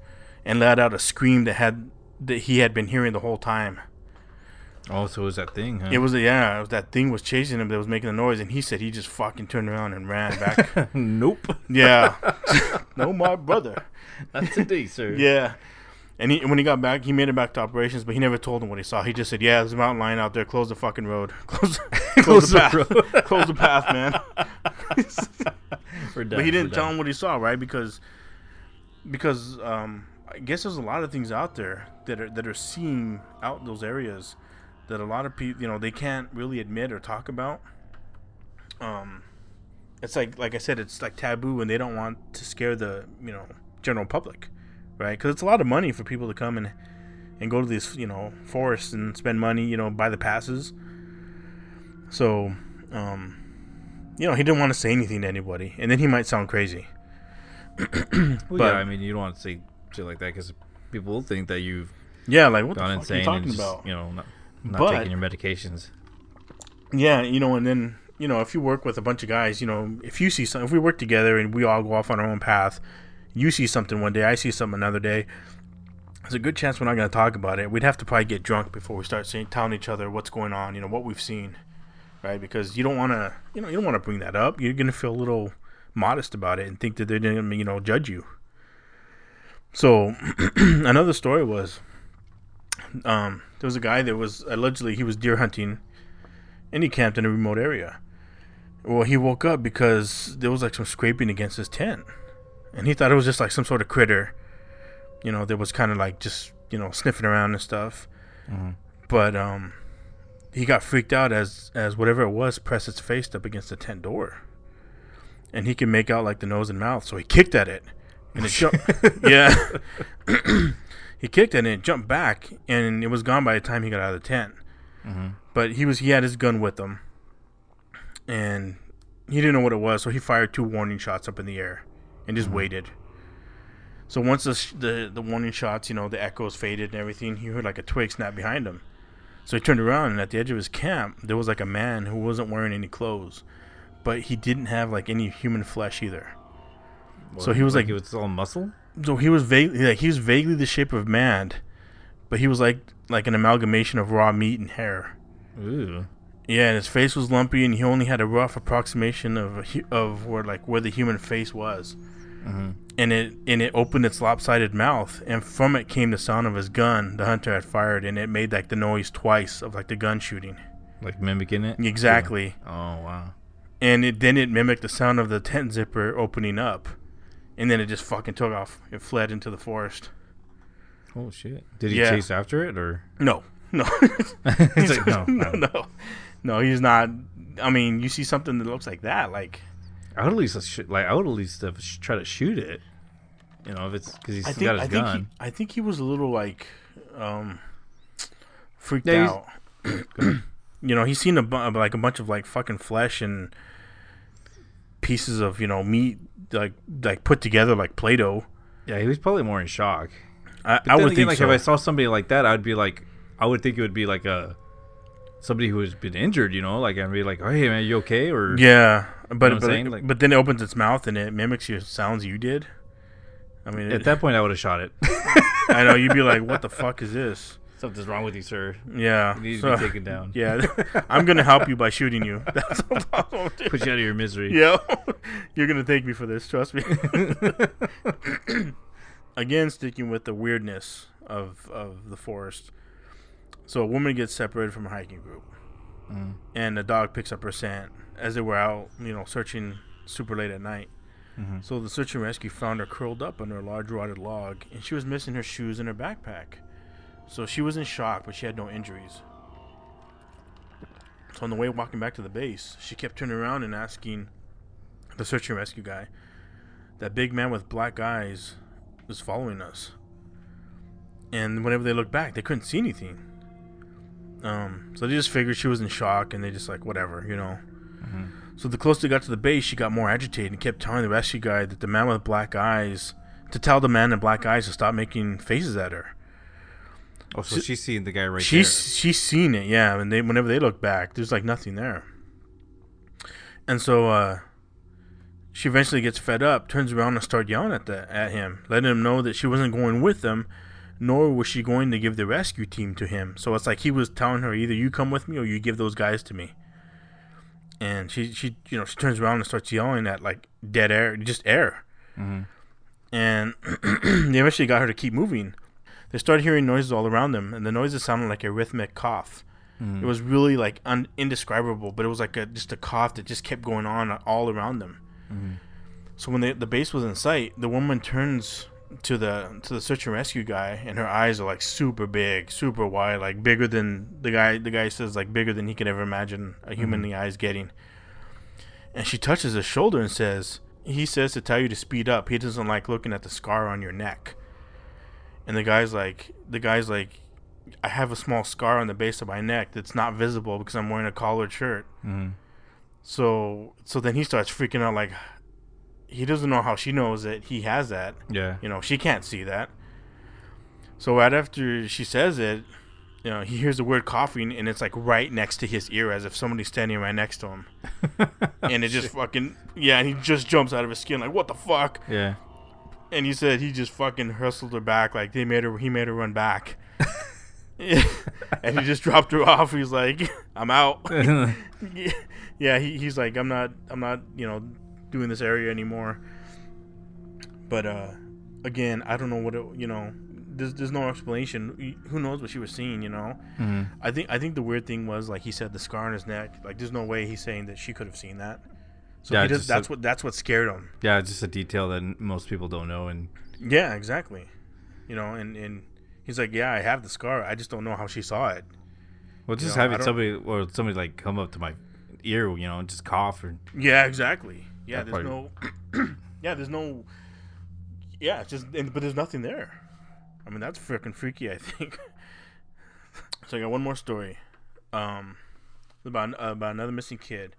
and let out a scream that had that he had been hearing the whole time. Oh, so it was that thing, huh? It was yeah, it was that thing was chasing him that was making the noise, and he said he just fucking turned around and ran back. nope. yeah, no, my brother. Not today, sir. Yeah, and he when he got back, he made it back to operations, but he never told him what he saw. He just said, "Yeah, there's a mountain lion out there. Close the fucking road. Close, close, the, path. close the path, man." We're done. but he didn't we're tell done. him what he saw, right? Because because um, I guess there's a lot of things out there that are that are seeing out those areas that a lot of people, you know, they can't really admit or talk about. Um, it's like like I said, it's like taboo, and they don't want to scare the you know general public, right? Because it's a lot of money for people to come and and go to these you know forests and spend money, you know, buy the passes. So, um, you know, he didn't want to say anything to anybody, and then he might sound crazy. Well, but- yeah, I mean, you don't want to say shit like that because people will think that you've Yeah, like what gone the fuck are you insane talking and just, about? you know, not, not But- taking your medications. Yeah, you know, and then you know, if you work with a bunch of guys, you know, if you see something, if we work together and we all go off on our own path, you see something one day, I see something another day. There's a good chance we're not going to talk about it. We'd have to probably get drunk before we start saying, telling each other what's going on, you know, what we've seen, right? Because you don't want to, you know, you don't want to bring that up. You're going to feel a little modest about it and think that they're going to, you know, judge you. So another story was, um, there was a guy that was allegedly he was deer hunting, and he camped in a remote area. Well, he woke up because there was like some scraping against his tent, and he thought it was just like some sort of critter, you know, that was kind of like just you know sniffing around and stuff. But um, he got freaked out as as whatever it was pressed its face up against the tent door, and he could make out like the nose and mouth. So he kicked at it, and it jumped. yeah, he kicked at it, and it jumped back, and it was gone by the time he got out of the tent. Mm-hmm. But he was he had his gun with him, and he didn't know what it was, so he fired two warning shots up in the air, and just mm-hmm. waited. So once the, sh- the the warning shots, you know, the echoes faded and everything, he heard like a twig snap behind him. So he turned around, and at the edge of his camp, there was like a man who wasn't wearing any clothes, but he didn't have like any human flesh either. So he was like- it was all muscle. So he was vaguely like he was vaguely the shape of man, but he was like like an amalgamation of raw meat and hair. Ooh. Yeah, and his face was lumpy, and he only had a rough approximation of a of where like where the human face was. Mm-hmm. And it and it opened its lopsided mouth, and from it came the sound of his gun. The hunter had fired, and it made like the noise twice of like the gun shooting. Like mimicking it. Exactly, Oh wow. and it then it mimicked the sound of the tent zipper opening up, and then it just fucking took off. It fled into the forest. Oh shit. Did he Yeah. chase after it or? No, no, like, no, no, no. no, no. He's not. I mean, you see something that looks like that, like I would at least sh- like I would at least have sh- try to shoot it. You know, if it's because he's I think got his I think gun. he, I think he was a little like um freaked Yeah, out. you know, he's seen a bu- like a bunch of like fucking flesh and pieces of you know meat like like put together like Play-Doh. yeah, he was probably more in shock. I, I would again, think like so. if I saw somebody like that, I'd be like, I would think it would be like a somebody who has been injured. You know, like I'd be like, oh, hey man, you okay? Or yeah, but what I'm but. Like- but then it opens its mouth and it mimics your sounds you did. I mean, at it, that point, I would have shot it. I know you'd be like, "What the fuck is this?" Something's wrong with you, sir. Yeah, You need to be taken down. Yeah, I'm gonna help you by shooting you. That's no problem. dude. Put you out of your misery. Yeah, you're gonna thank me for this. Trust me. Again, sticking with the weirdness of of the forest. So a woman gets separated from a hiking group, Mm-hmm. and the dog picks up her scent as they were out, you know, searching super late at night. Mm-hmm. So the search and rescue found her curled up under a large rotted log, and she was missing her shoes and her backpack. So she was in shock, but she had no injuries. So on the way walking back to the base, she kept turning around and asking the search and rescue guy, that big man with black eyes was following us. And whenever they looked back, they couldn't see anything. Um, so they just figured she was in shock, and they just like whatever, you know. So the closer they got to the base, she got more agitated and kept telling the rescue guy that the man with black eyes to tell the man in black eyes to stop making faces at her. Oh, so she's seeing the guy right she's she's seen it, yeah. And they whenever they look back, there's like nothing there. And so uh, she eventually gets fed up, turns around and starts yelling at the at him, letting him know that she wasn't going with them, nor was she going to give the rescue team to him. So it's like he was telling her either you come with me or you give those guys to me. And she she you know she turns around and starts yelling at like dead air, just air. Mm-hmm. And they eventually got her to keep moving. They started hearing noises all around them, and the noises sounded like a rhythmic cough. Mm-hmm. It was really like un- indescribable, but it was like a, just a cough that just kept going on all around them. Mm-hmm. So when they, the base was in sight, the woman turns to the to the search and rescue guy, and her eyes are like super big, super wide, like bigger than the guy. The guy says like bigger than he could ever imagine a humanly eyes getting. And she touches his shoulder and says, "He says to tell you to speed up. He doesn't like looking at the scar on your neck." And the guy's like, the guy's like, I have a small scar on the base of my neck that's not visible because I'm wearing a collared shirt. Mhm. So so then he starts freaking out like he doesn't know how she knows that he has that. Yeah. You know, she can't see that. So right after she says it, you know, he hears the word coughing and it's like right next to his ear as if somebody's standing right next to him. Oh, and it just fucking yeah, and he just jumps out of his skin like what the fuck? Yeah. And he said he just fucking hustled her back like they made her he made her run back. and he just dropped her off. He's like, "I'm out." yeah, he, he's like, "I'm not, I'm not, you know, doing this area anymore." But uh, again, I don't know what it, you know. There's, there's no explanation. Who knows what she was seeing? You know. Mhm. I think I think the weird thing was like he said the scar on his neck. Like there's no way he's saying that she could have seen that. So Yeah, he does, that's a- what that's what scared him. Yeah, it's just a detail that most people don't know, and Yeah, exactly. You know, and and he's like, yeah, I have the scar. I just don't know how she saw it. well, just know, having somebody or somebody like come up to my ear, you know, and just cough or Yeah, exactly. Yeah, there's no. yeah, there's no. Yeah, it's just and, but there's nothing there. I mean, that's freaking freaky. I think. so I got one more story, um, about about another missing kid.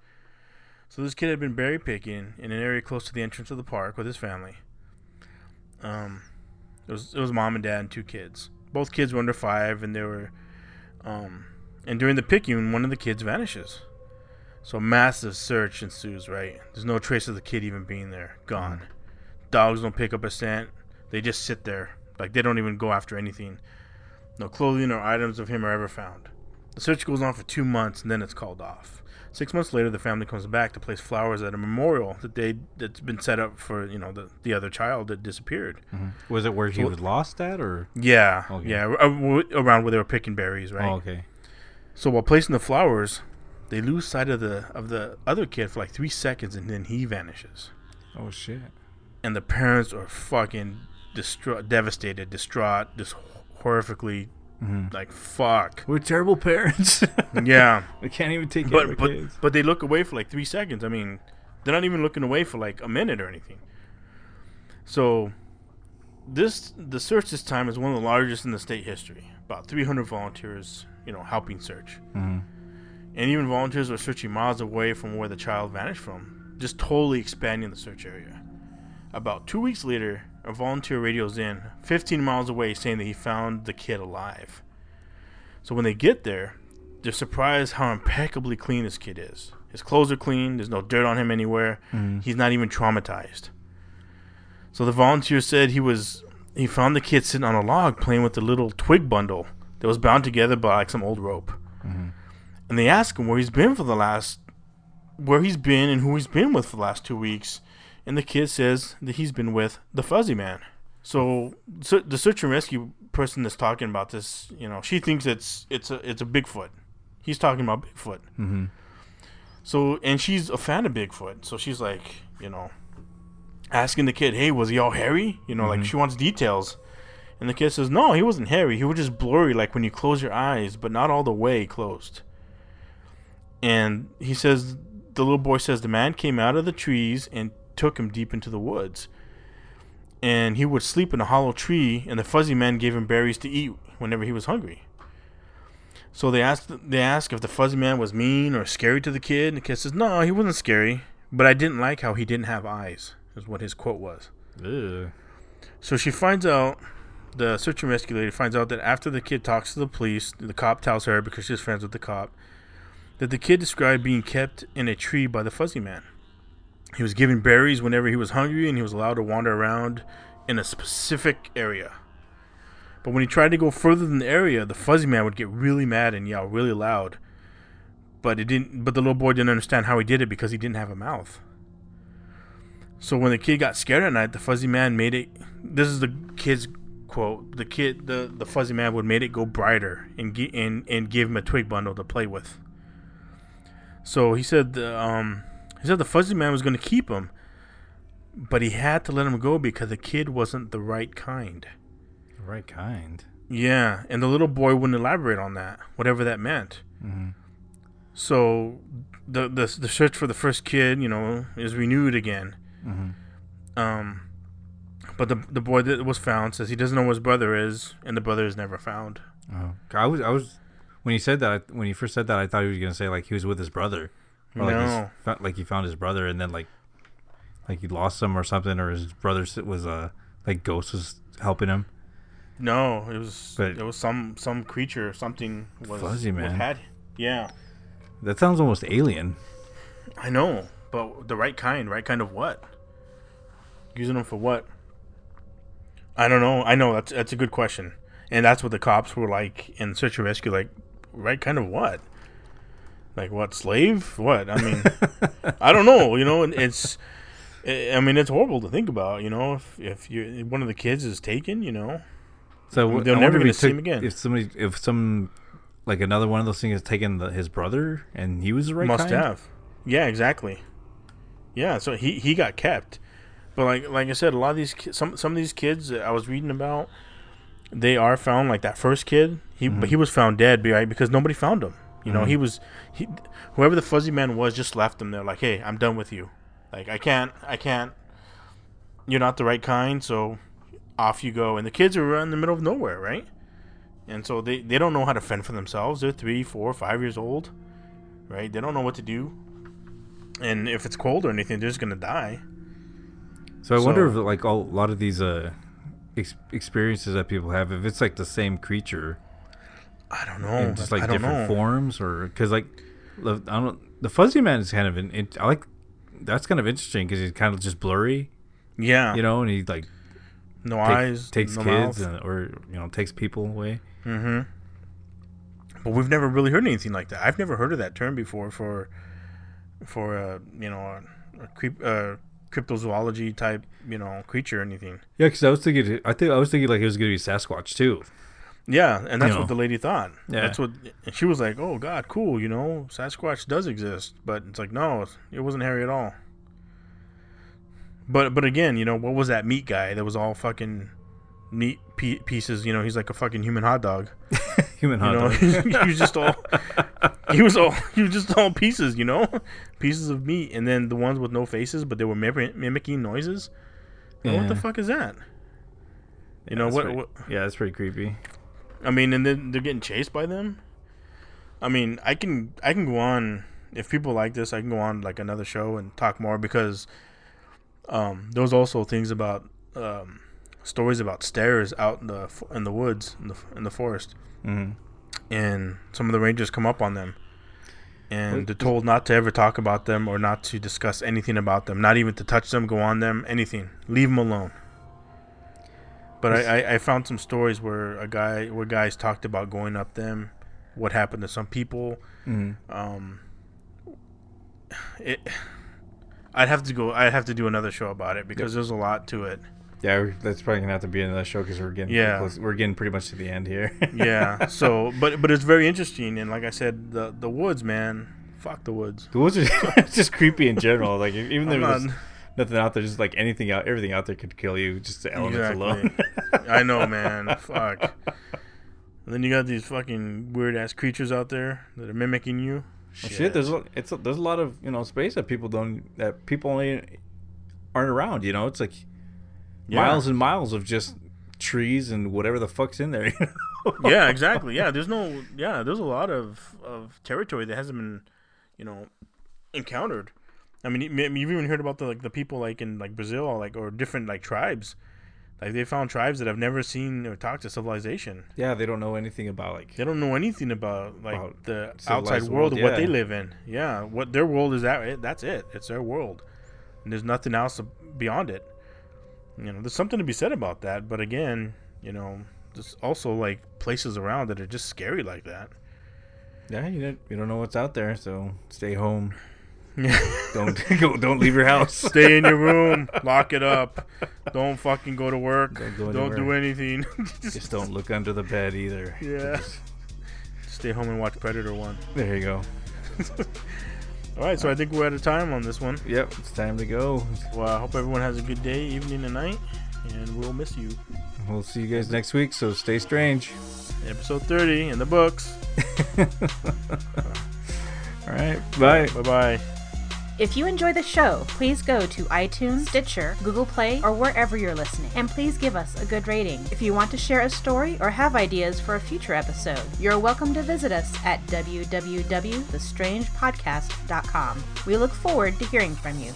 So this kid had been berry picking in an area close to the entrance of the park with his family. Um, it was it was mom and dad and two kids. Both kids were under five, and they were, um, and during the picking, one of the kids vanishes. So a massive search ensues, right? There's no trace of the kid even being there. Gone. Mm-hmm. Dogs don't pick up a scent. They just sit there. Like they don't even go after anything. No clothing or items of him are ever found. The search goes on for two months and then it's called off. Six months later, the family comes back to place flowers at a memorial that they that's been set up for you know the the other child that disappeared. Mm-hmm. was it where he was lost at, or Yeah, Okay. yeah, ar- ar- around where they were picking berries, right? oh, okay, So while placing the flowers, they lose sight of the of the other kid for like three seconds, and then he vanishes. oh shit, And the parents are fucking distraught, devastated, distraught, just horrifically like fuck. we're terrible parents. Yeah, we can't even take care of but our but kids. but they look away for like three seconds. I mean, they're not even looking away for like a minute or anything. So this the search this time is one of the largest in the state history. About 300 volunteers, you know, helping search. Mhm. And even volunteers were searching miles away from where the child vanished from, just totally expanding the search area. About two weeks later, a volunteer radios in, 15 miles away, saying that he found the kid alive. So when they get there, they're surprised how impeccably clean this kid is. His clothes are clean, there's no dirt on him anywhere. Mm-hmm. He's not even traumatized. So the volunteer said he was he found the kid sitting on a log playing with a little twig bundle that was bound together by like some old rope. And they ask him where he's been for the last where he's been and who he's been with for the last two weeks. And the kid says that he's been with the fuzzy man. So, so the search and rescue person that's talking about this, you know, she thinks it's it's a it's a Bigfoot. He's talking about Bigfoot. Mm-hmm. So, and she's a fan of Bigfoot. So she's like, you know, asking the kid, "Hey, was he all hairy?" You know, like she wants details. And the kid says, "No, he wasn't hairy. He was just blurry, like when you close your eyes, but not all the way closed." And he says, the little boy says, the man came out of the trees and took him deep into the woods. And he would sleep in a hollow tree, and the fuzzy man gave him berries to eat whenever he was hungry. So they asked they asked if the fuzzy man was mean or scary to the kid, and the kid says, "No, he wasn't scary, but I didn't like how he didn't have eyes." Is what his quote was. Ugh. So she finds out, the search and rescue lady finds out that after the kid talks to the police, the cop tells her because she's friends with the cop, that the kid described being kept in a tree by the fuzzy man. He was given berries whenever he was hungry, and he was allowed to wander around in a specific area. But when he tried to go further than the area, the fuzzy man would get really mad and yell really loud. But it didn't. But the little boy didn't understand how he did it because he didn't have a mouth. So when the kid got scared at night, the fuzzy man made it. This is the kid's quote. The kid, the the fuzzy man would made it go brighter and and and give him a twig bundle to play with. So he said, the, um, he said the fuzzy man was going to keep him, but he had to let him go because the kid wasn't the right kind. The right kind. Yeah, and the little boy wouldn't elaborate on that, whatever that meant. So the, the the search for the first kid, you know, is renewed again. Um, but the the boy that was found says he doesn't know where his brother is, and the brother is never found. Oh, I was, I was, when he said that, when he first said that, I thought he was gonna say like he was with his brother, or like, No. fo- like he found his brother and then like, like he lost him or something, or his brother was uh like ghost was helping him. No, it was But- it was some some creature, something was Fuzzy was man. had. Yeah, That sounds almost alien. I know, but the right kind, right kind of what? Using them for what? I don't know. I know that's that's a good question, and that's what the cops were like in search and rescue. Like, right kind of what? Like what slave? What? I mean, I don't know. You know, and it's. I mean, it's horrible to think about. You know, if if you one of the kids is taken, you know, So they're I never gonna he see him again. If somebody, if some, like another one of those things has taken the, his brother and he was the right must kind? have. Yeah, exactly. Yeah, so he he got kept, but like like I said, a lot of these some some of these kids that I was reading about, they are found like that first kid. He Mm-hmm. but he was found dead, right? Because nobody found him. You know, he was he whoever the fuzzy man was just left him there. Like, hey, I'm done with you. Like, I can't I can't. You're not the right kind, so off you go. And the kids are in the middle of nowhere, right? And so they, they don't know how to fend for themselves. They're three, four, five years old, right? They don't know what to do. And if it's cold or anything, they're just gonna die. So I wonder if like all, a lot of these uh ex- experiences that people have, if it's like the same creature I don't know. just like different know. forms, or because like I don't the fuzzy man is kind of an it, I like that's kind of interesting because he's kind of just blurry, Yeah, you know, and he like no take- eyes, takes no kids and, or you know takes people away. Mm-hmm. But we've never really heard anything like that. I've never heard of that term before for for a you know a, a creep, uh, cryptozoology type you know creature or anything. Yeah, because I was thinking, I think I was thinking like it was gonna be Sasquatch too. Yeah, and that's You know. what the lady thought. Yeah. That's what and she was like, "Oh God, cool, you know, Sasquatch does exist." But it's like, no, it wasn't hairy at all. But but again, you know, what was that meat guy that was all fucking meat pe- pieces? You know, he's like a fucking human hot dog. Human hot dog. he was just all he was all he was just all pieces. You know, pieces of meat, and then the ones with no faces, but they were mimic- mimicking noises. Now, What the fuck is that? You know what, pretty- what? Yeah, that's pretty creepy. I mean, and then they're getting chased by them. I mean, I can I can go on if people like this. I can go on like another show and talk more because um, there's also things about um, stories about stairs out in the in the woods in the in the forest, hmm and some of the rangers come up on them, and Wait, they're told not to ever talk about them or not to discuss anything about them, not even to touch them, go on them, anything. Leave them alone. But I, I, I found some stories where a guy where guys talked about going up them, what happened to some people. hmm Um, it, I'd have to go. I'd have to do another show about it because there's a lot to it. Yeah, that's probably gonna have to be another show because we're getting Yeah. close, we're getting pretty much to the end here. Yeah. so, but but it's very interesting, and like I said, the the woods, man. Fuck the woods. the woods are it's just creepy in general. Like even though there's not- nothing out there, just like anything out, everything out there could kill you. Just the elements alone. I know, man. Fuck. And then you got these fucking weird ass creatures out there that are mimicking you. Oh, shit. there's a, it's a, there's a lot of you know space that people don't that people only aren't around. You know, it's like Yeah. miles and miles of just trees and whatever the fuck's in there. You know? yeah, exactly. Yeah, there's no. Yeah, there's a lot of of territory that hasn't been, you know, encountered. I mean, you- you've even heard about the like the people like in like Brazil, or, like or different like tribes. Like they found tribes that have never seen or talked to civilization. Yeah, they don't know anything about like They don't know anything about like About the outside world, world, of what they live in. Yeah, what their world is that that's it. It's their world, and there's nothing else beyond it. You know, there's something to be said about that. But again, you know, there's also like places around that are just scary like that. Yeah, you don't, you don't know what's out there, so stay home. don't go, don't leave your house. Stay in your room, lock it up. Don't fucking go to work. Don't go Don't do anything. Just don't look under the bed either. Yeah. Just- Stay home and watch Predator One. there you go. All right, so I think we're out of time on this one. Yep, it's time to go. Well, I hope everyone has a good day, evening, and night, and we'll miss you. We'll see you guys next week. So stay strange. Episode 30 in the books. All right, bye. Bye bye. If you enjoy the show, please go to iTunes, Stitcher, Google Play, or wherever you're listening, and please give us a good rating. If you want to share a story or have ideas for a future episode, you're welcome to visit us at www.thestrangepodcast.com. We look forward to hearing from you.